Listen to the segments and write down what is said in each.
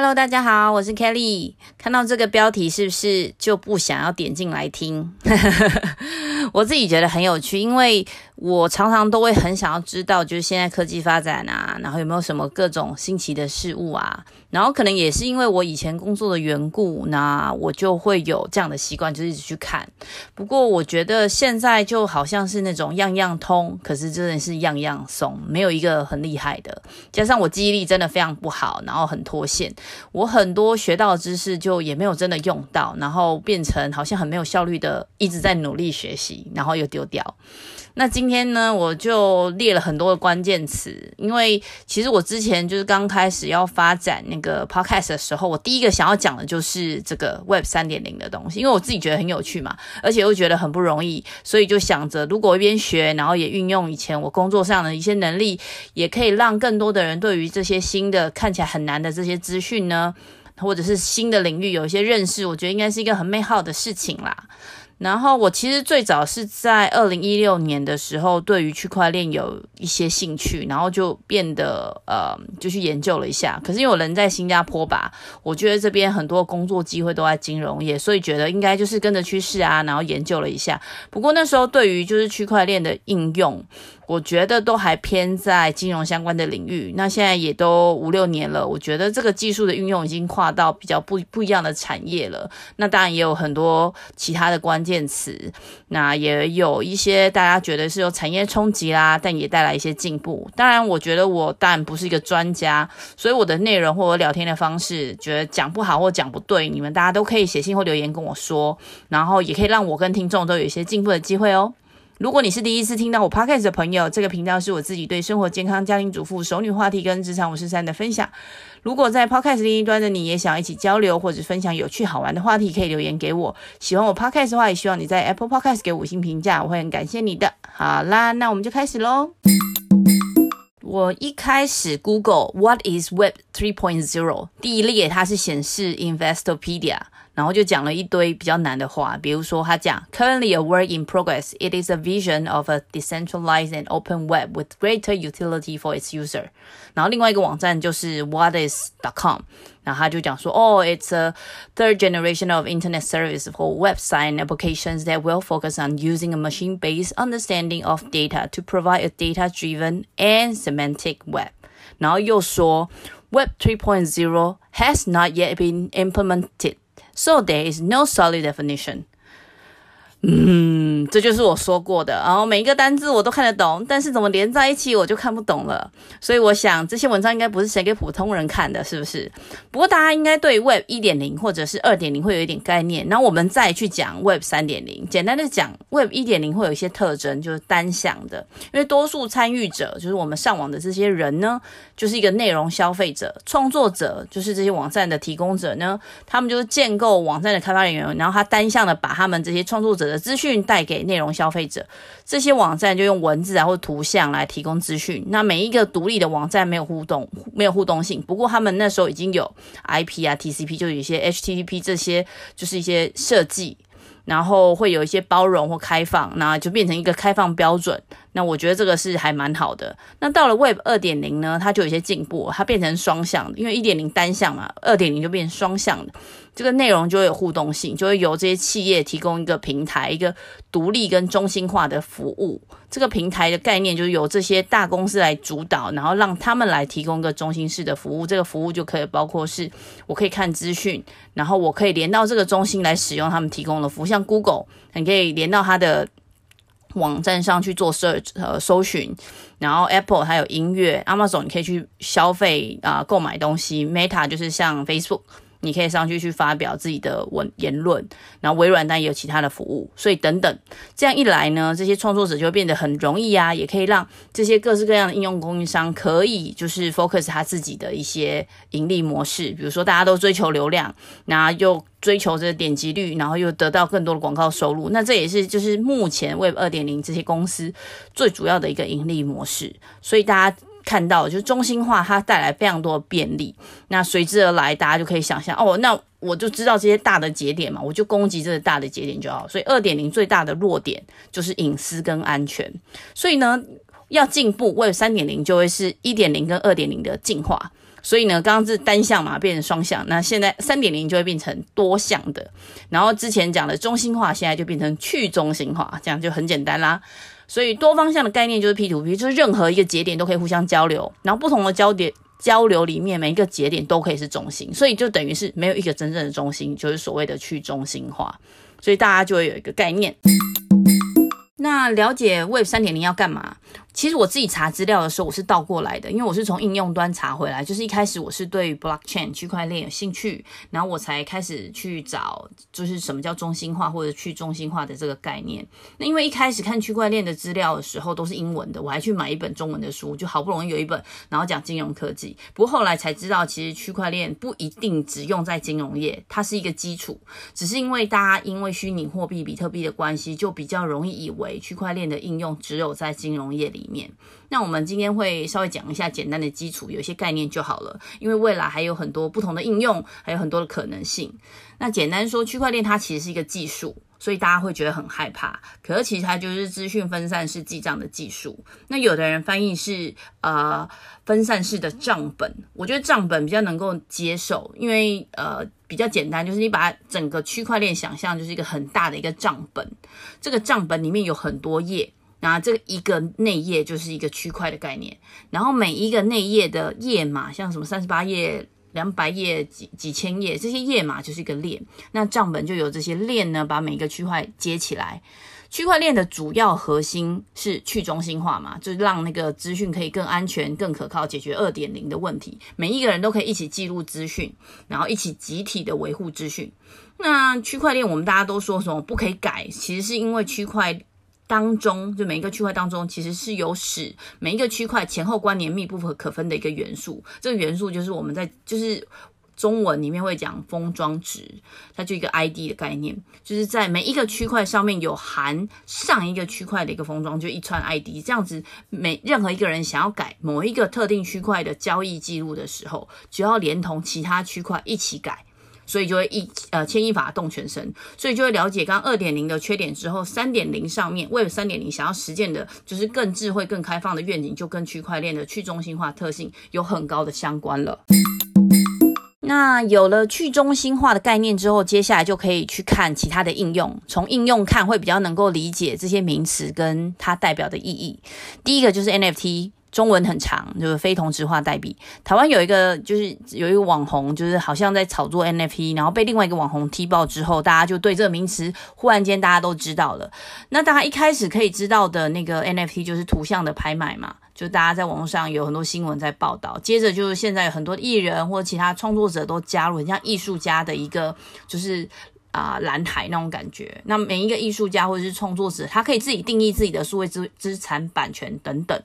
Hello，大家好，我是 Kelly。看到这个标题，是不是就不想要点进来听？我自己觉得很有趣，因为我常常都会很想要知道，就是现在科技发展啊，然后有没有什么各种新奇的事物啊？然后可能也是因为我以前工作的缘故，那我就会有这样的习惯，就一直去看。不过我觉得现在就好像是那种样样通，可是真的是样样松，没有一个很厉害的。加上我记忆力真的非常不好，然后很脱线，我很多学到的知识就也没有真的用到，然后变成好像很没有效率的一直在努力学习。然后又丢掉。那今天呢，我就列了很多的关键词，因为其实我之前就是刚开始要发展那个 podcast 的时候，我第一个想要讲的就是这个 Web 三点零的东西，因为我自己觉得很有趣嘛，而且又觉得很不容易，所以就想着如果一边学，然后也运用以前我工作上的一些能力，也可以让更多的人对于这些新的看起来很难的这些资讯呢，或者是新的领域有一些认识，我觉得应该是一个很美好的事情啦。然后我其实最早是在二零一六年的时候，对于区块链有一些兴趣，然后就变得呃，就去研究了一下。可是因为我人在新加坡吧，我觉得这边很多工作机会都在金融业，所以觉得应该就是跟着趋势啊，然后研究了一下。不过那时候对于就是区块链的应用，我觉得都还偏在金融相关的领域。那现在也都五六年了，我觉得这个技术的运用已经跨到比较不不一样的产业了。那当然也有很多其他的关键词，那也有一些大家觉得是有产业冲击啦，但也带来一些进步。当然，我觉得我当然不是一个专家，所以我的内容或者聊天的方式，觉得讲不好或讲不对，你们大家都可以写信或留言跟我说，然后也可以让我跟听众都有一些进步的机会哦。如果你是第一次听到我 podcast 的朋友，这个频道是我自己对生活健康、家庭主妇、熟女话题跟职场五十三的分享。如果在 podcast 另一端的你也想一起交流或者分享有趣好玩的话题，可以留言给我。喜欢我 podcast 的话，也希望你在 Apple Podcast 给五星评价，我会很感谢你的。好啦，那我们就开始喽。我一开始 Google What is Web 3.0，第一列它是显示 Investopedia。然后就讲了一堆比较难的话，比如说他讲 Currently a work in progress, it is a vision of a decentralized and open web with greater utility for its user。然后另外一个网站就是 Whatis.com，然后他就讲说，哦，it's a third generation of internet service for website applications that will focus on using a machine-based understanding of data to provide a data-driven and semantic web。然后又说 Web 3.0 has not yet been implemented。 so there is no solid definition. 嗯，这就是我说过的。然后每一个单字我都看得懂，但是怎么连在一起我就看不懂了。所以我想这些文章应该不是写给普通人看的，是不是？不过大家应该对 Web 一点零或者是二点零会有一点概念。然后我们再去讲 Web 三点零。简单的讲，Web 一点零会有一些特征，就是单向的，因为多数参与者就是我们上网的这些人呢，就是一个内容消费者，创作者就是这些网站的提供者呢，他们就是建构网站的开发人员，然后他单向的把他们这些创作者的资讯带给内容消费者，这些网站就用文字啊或图像来提供资讯。那每一个独立的网站没有互动，没有互动性。不过他们那时候已经有 IP 啊、TCP，就有一些 HTTP 这些，就是一些设计。然后会有一些包容或开放，那就变成一个开放标准。那我觉得这个是还蛮好的。那到了 Web 二点零呢，它就有一些进步，它变成双向的，因为一点零单向嘛，二点零就变成双向的。这个内容就会有互动性，就会由这些企业提供一个平台，一个独立跟中心化的服务。这个平台的概念就是由这些大公司来主导，然后让他们来提供一个中心式的服务。这个服务就可以包括是，我可以看资讯，然后我可以连到这个中心来使用他们提供的服务，像 Google，你可以连到它的网站上去做 search 呃搜寻，然后 Apple 还有音乐，Amazon 你可以去消费啊、呃、购买东西，Meta 就是像 Facebook。你可以上去去发表自己的文言论，然后微软当然也有其他的服务，所以等等，这样一来呢，这些创作者就会变得很容易啊，也可以让这些各式各样的应用供应商可以就是 focus 他自己的一些盈利模式，比如说大家都追求流量，那又追求这个点击率，然后又得到更多的广告收入，那这也是就是目前 Web 二点零这些公司最主要的一个盈利模式，所以大家。看到就是中心化，它带来非常多的便利。那随之而来，大家就可以想象哦，那我就知道这些大的节点嘛，我就攻击这个大的节点就好。所以二点零最大的弱点就是隐私跟安全。所以呢，要进步，Web 三点零就会是一点零跟二点零的进化。所以呢，刚刚是单向嘛，变成双向。那现在三点零就会变成多向的。然后之前讲的中心化，现在就变成去中心化，这样就很简单啦。所以多方向的概念就是 P2P，就是任何一个节点都可以互相交流，然后不同的交点交流里面，每一个节点都可以是中心，所以就等于是没有一个真正的中心，就是所谓的去中心化。所以大家就会有一个概念。那了解 Web 三点零要干嘛？其实我自己查资料的时候，我是倒过来的，因为我是从应用端查回来。就是一开始我是对 blockchain 区块链有兴趣，然后我才开始去找，就是什么叫中心化或者去中心化的这个概念。那因为一开始看区块链的资料的时候都是英文的，我还去买一本中文的书，就好不容易有一本，然后讲金融科技。不过后来才知道，其实区块链不一定只用在金融业，它是一个基础。只是因为大家因为虚拟货币比特币的关系，就比较容易以为区块链的应用只有在金融业里。面，那我们今天会稍微讲一下简单的基础，有一些概念就好了。因为未来还有很多不同的应用，还有很多的可能性。那简单说，区块链它其实是一个技术，所以大家会觉得很害怕。可是其实它就是资讯分散式记账的技术。那有的人翻译是呃分散式的账本，我觉得账本比较能够接受，因为呃比较简单，就是你把整个区块链想象就是一个很大的一个账本，这个账本里面有很多页。那这一个内页就是一个区块的概念，然后每一个内页的页码，像什么三十八页、两百页、几几千页，这些页码就是一个链。那账本就有这些链呢，把每一个区块接起来。区块链的主要核心是去中心化嘛，就是让那个资讯可以更安全、更可靠，解决二点零的问题。每一个人都可以一起记录资讯，然后一起集体的维护资讯。那区块链我们大家都说什么不可以改，其实是因为区块。当中，就每一个区块当中，其实是有使每一个区块前后关联密不可可分的一个元素。这个元素就是我们在就是中文里面会讲封装值，它就一个 ID 的概念，就是在每一个区块上面有含上一个区块的一个封装，就一串 ID。这样子，每任何一个人想要改某一个特定区块的交易记录的时候，就要连同其他区块一起改。所以就会一呃牵一发动全身，所以就会了解刚刚二点零的缺点之后，三点零上面为了三点零想要实践的就是更智慧、更开放的愿景，就跟区块链的去中心化特性有很高的相关了。那有了去中心化的概念之后，接下来就可以去看其他的应用，从应用看会比较能够理解这些名词跟它代表的意义。第一个就是 NFT。中文很长，就是非同质化代币。台湾有一个，就是有一个网红，就是好像在炒作 NFT，然后被另外一个网红踢爆之后，大家就对这个名词忽然间大家都知道了。那大家一开始可以知道的那个 NFT 就是图像的拍卖嘛，就大家在网络上有很多新闻在报道。接着就是现在有很多艺人或者其他创作者都加入，很像艺术家的一个就是。啊，蓝海那种感觉。那每一个艺术家或者是创作者，他可以自己定义自己的数位资资产版权等等。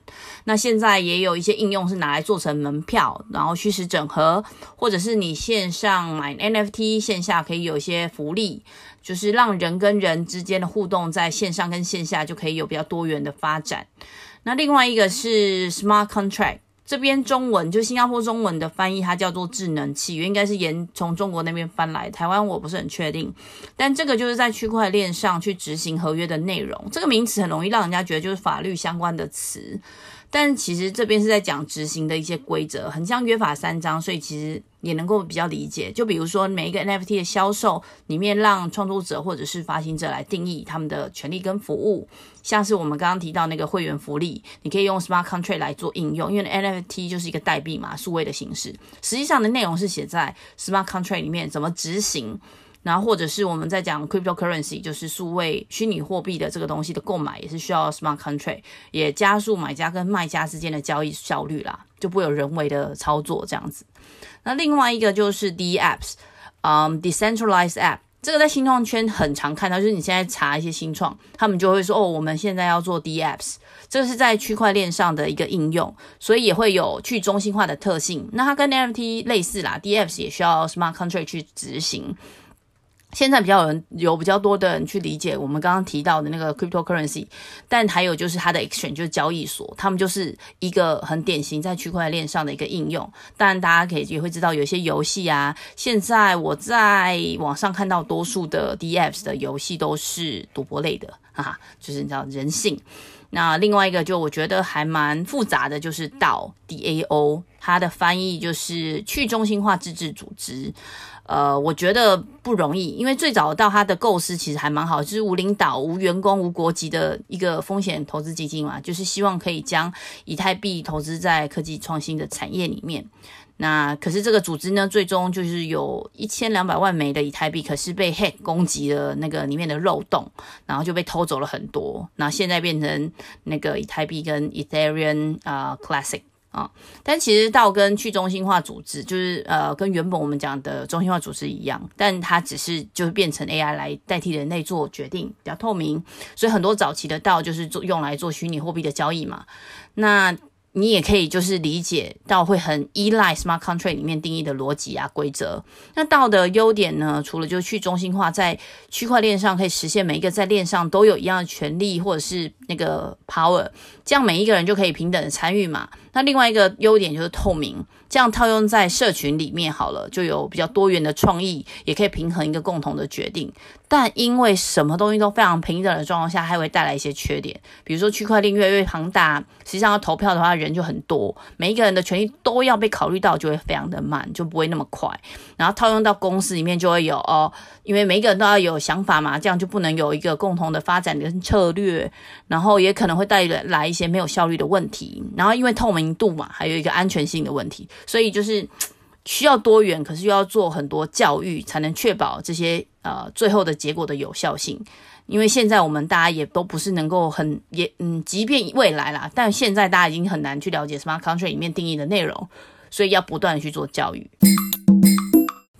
那现在也有一些应用是拿来做成门票，然后虚实整合，或者是你线上买 NFT，线下可以有一些福利，就是让人跟人之间的互动在线上跟线下就可以有比较多元的发展。那另外一个是 Smart Contract。这边中文就新加坡中文的翻译，它叫做智能契约，应该是沿从中国那边翻来。台湾我不是很确定，但这个就是在区块链上去执行合约的内容。这个名词很容易让人家觉得就是法律相关的词。但其实这边是在讲执行的一些规则，很像约法三章，所以其实也能够比较理解。就比如说每一个 NFT 的销售里面，让创作者或者是发行者来定义他们的权利跟服务，像是我们刚刚提到那个会员福利，你可以用 Smart Contract 来做应用，因为 NFT 就是一个代币嘛，数位的形式，实际上的内容是写在 Smart Contract 里面怎么执行。然后或者是我们在讲 cryptocurrency，就是数位虚拟货币的这个东西的购买，也是需要 smart contract，也加速买家跟卖家之间的交易效率啦，就不会有人为的操作这样子。那另外一个就是 D apps，嗯，decentralized app，这个在新创圈很常看到，就是你现在查一些新创，他们就会说哦，我们现在要做 DApps，这个是在区块链上的一个应用，所以也会有去中心化的特性。那它跟 NFT 类似啦，DApps 也需要 smart contract 去执行。现在比较有人有比较多的人去理解我们刚刚提到的那个 cryptocurrency，但还有就是它的 exchange 就是交易所，他们就是一个很典型在区块链上的一个应用。当然大家可以也会知道有些游戏啊，现在我在网上看到多数的 DApps 的游戏都是赌博类的，哈哈，就是你知道人性。那另外一个就我觉得还蛮复杂的，就是到 DAO。它的翻译就是去中心化自治组织。呃，我觉得不容易，因为最早到它的构思其实还蛮好，就是无领导、无员工、无国籍的一个风险投资基金嘛，就是希望可以将以太币投资在科技创新的产业里面。那可是这个组织呢，最终就是有一千两百万枚的以太币，可是被 hack 攻击了那个里面的漏洞，然后就被偷走了很多。那现在变成那个以太币跟 Ethereum 啊、Classic。啊，但其实道跟去中心化组织就是呃，跟原本我们讲的中心化组织一样，但它只是就是变成 AI 来代替人类做决定，比较透明，所以很多早期的道就是做用来做虚拟货币的交易嘛。那你也可以就是理解到会很依赖 smart contract 里面定义的逻辑啊规则。那道的优点呢，除了就去中心化，在区块链上可以实现每一个在链上都有一样的权利或者是那个 power，这样每一个人就可以平等的参与嘛。那另外一个优点就是透明，这样套用在社群里面好了，就有比较多元的创意，也可以平衡一个共同的决定。但因为什么东西都非常平等的状况下，还会带来一些缺点，比如说区块链越来越庞大，实际上要投票的话人就很多，每一个人的权利都要被考虑到，就会非常的慢，就不会那么快。然后套用到公司里面就会有哦，因为每一个人都要有想法嘛，这样就不能有一个共同的发展跟策略，然后也可能会带来一些没有效率的问题。然后因为透明。度嘛，还有一个安全性的问题，所以就是需要多元，可是又要做很多教育，才能确保这些呃最后的结果的有效性。因为现在我们大家也都不是能够很也嗯，即便未来啦，但现在大家已经很难去了解 Smart Contract 里面定义的内容，所以要不断的去做教育。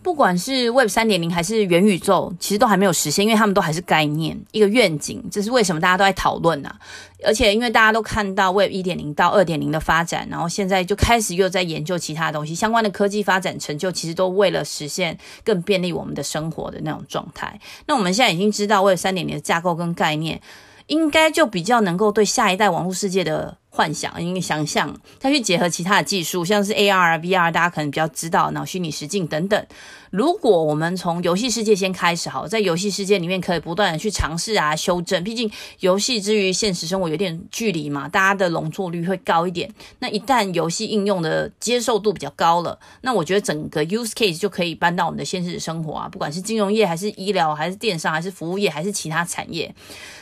不管是 Web 三点零还是元宇宙，其实都还没有实现，因为他们都还是概念，一个愿景。这是为什么大家都在讨论啊？而且因为大家都看到 Web 一点零到二点零的发展，然后现在就开始又在研究其他东西，相关的科技发展成就，其实都为了实现更便利我们的生活的那种状态。那我们现在已经知道 Web 三点零的架构跟概念，应该就比较能够对下一代网络世界的。幻想，因为想象，再去结合其他的技术，像是 AR、VR，大家可能比较知道，脑虚拟实境等等。如果我们从游戏世界先开始，好，在游戏世界里面可以不断的去尝试啊，修正。毕竟游戏之于现实生活有点距离嘛，大家的容错率会高一点。那一旦游戏应用的接受度比较高了，那我觉得整个 use case 就可以搬到我们的现实生活啊，不管是金融业，还是医疗，还是电商，还是服务业，还是其他产业。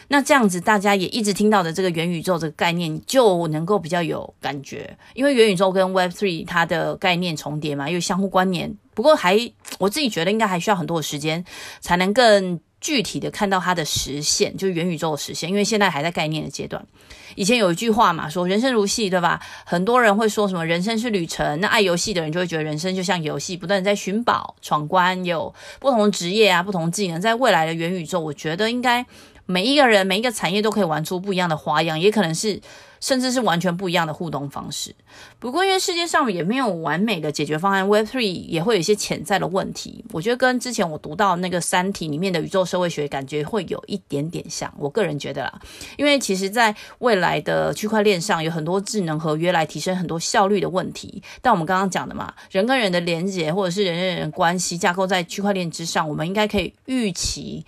那这样子，大家也一直听到的这个元宇宙这个概念，就我能够比较有感觉，因为元宇宙跟 Web three 它的概念重叠嘛，又相互关联。不过还我自己觉得应该还需要很多的时间，才能更具体的看到它的实现，就是元宇宙的实现。因为现在还在概念的阶段。以前有一句话嘛，说人生如戏，对吧？很多人会说什么人生是旅程，那爱游戏的人就会觉得人生就像游戏，不断在寻宝、闯关，有不同的职业啊，不同技能。在未来的元宇宙，我觉得应该。每一个人、每一个产业都可以玩出不一样的花样，也可能是甚至是完全不一样的互动方式。不过，因为世界上也没有完美的解决方案，Web Three 也会有一些潜在的问题。我觉得跟之前我读到那个《三体》里面的宇宙社会学感觉会有一点点像。我个人觉得啦，因为其实在未来的区块链上有很多智能合约来提升很多效率的问题。但我们刚刚讲的嘛，人跟人的连接或者是人跟人关系架构在区块链之上，我们应该可以预期。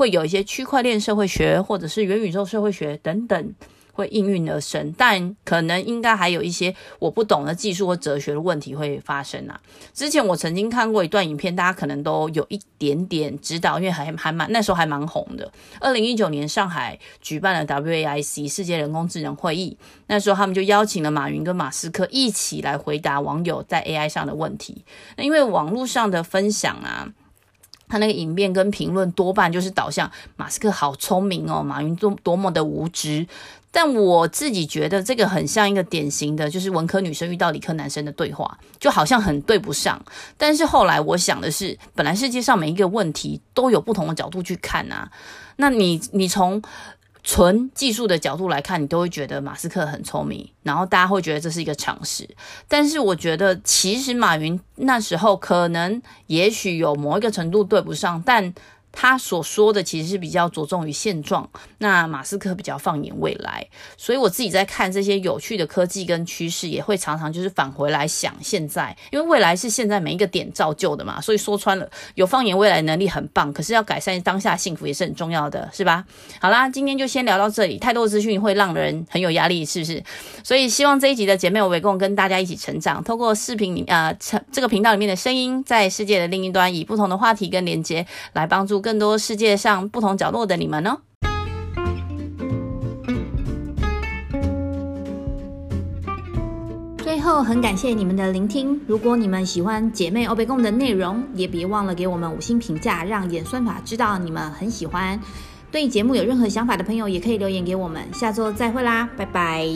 会有一些区块链社会学，或者是元宇宙社会学等等会应运而生，但可能应该还有一些我不懂的技术或哲学的问题会发生啊。之前我曾经看过一段影片，大家可能都有一点点知道，因为还还蛮那时候还蛮红的。二零一九年上海举办了 WAIC 世界人工智能会议，那时候他们就邀请了马云跟马斯克一起来回答网友在 AI 上的问题。那因为网络上的分享啊。他那个影片跟评论多半就是导向马斯克好聪明哦，马云多多么的无知。但我自己觉得这个很像一个典型的，就是文科女生遇到理科男生的对话，就好像很对不上。但是后来我想的是，本来世界上每一个问题都有不同的角度去看啊。那你你从。纯技术的角度来看，你都会觉得马斯克很聪明，然后大家会觉得这是一个常识。但是我觉得，其实马云那时候可能也许有某一个程度对不上，但他所说的其实是比较着重于现状，那马斯克比较放眼未来，所以我自己在看这些有趣的科技跟趋势，也会常常就是返回来想现在，因为未来是现在每一个点造就的嘛，所以说穿了，有放眼未来能力很棒，可是要改善当下幸福也是很重要的，是吧？好啦，今天就先聊到这里，太多资讯会让人很有压力，是不是？所以希望这一集的姐妹我围共跟大家一起成长，透过视频里呃这个频道里面的声音，在世界的另一端，以不同的话题跟连接来帮助。更多世界上不同角落的你们呢？最后，很感谢你们的聆听。如果你们喜欢姐妹欧北共的内容，也别忘了给我们五星评价，让演算法知道你们很喜欢。对节目有任何想法的朋友，也可以留言给我们。下周再会啦，拜拜。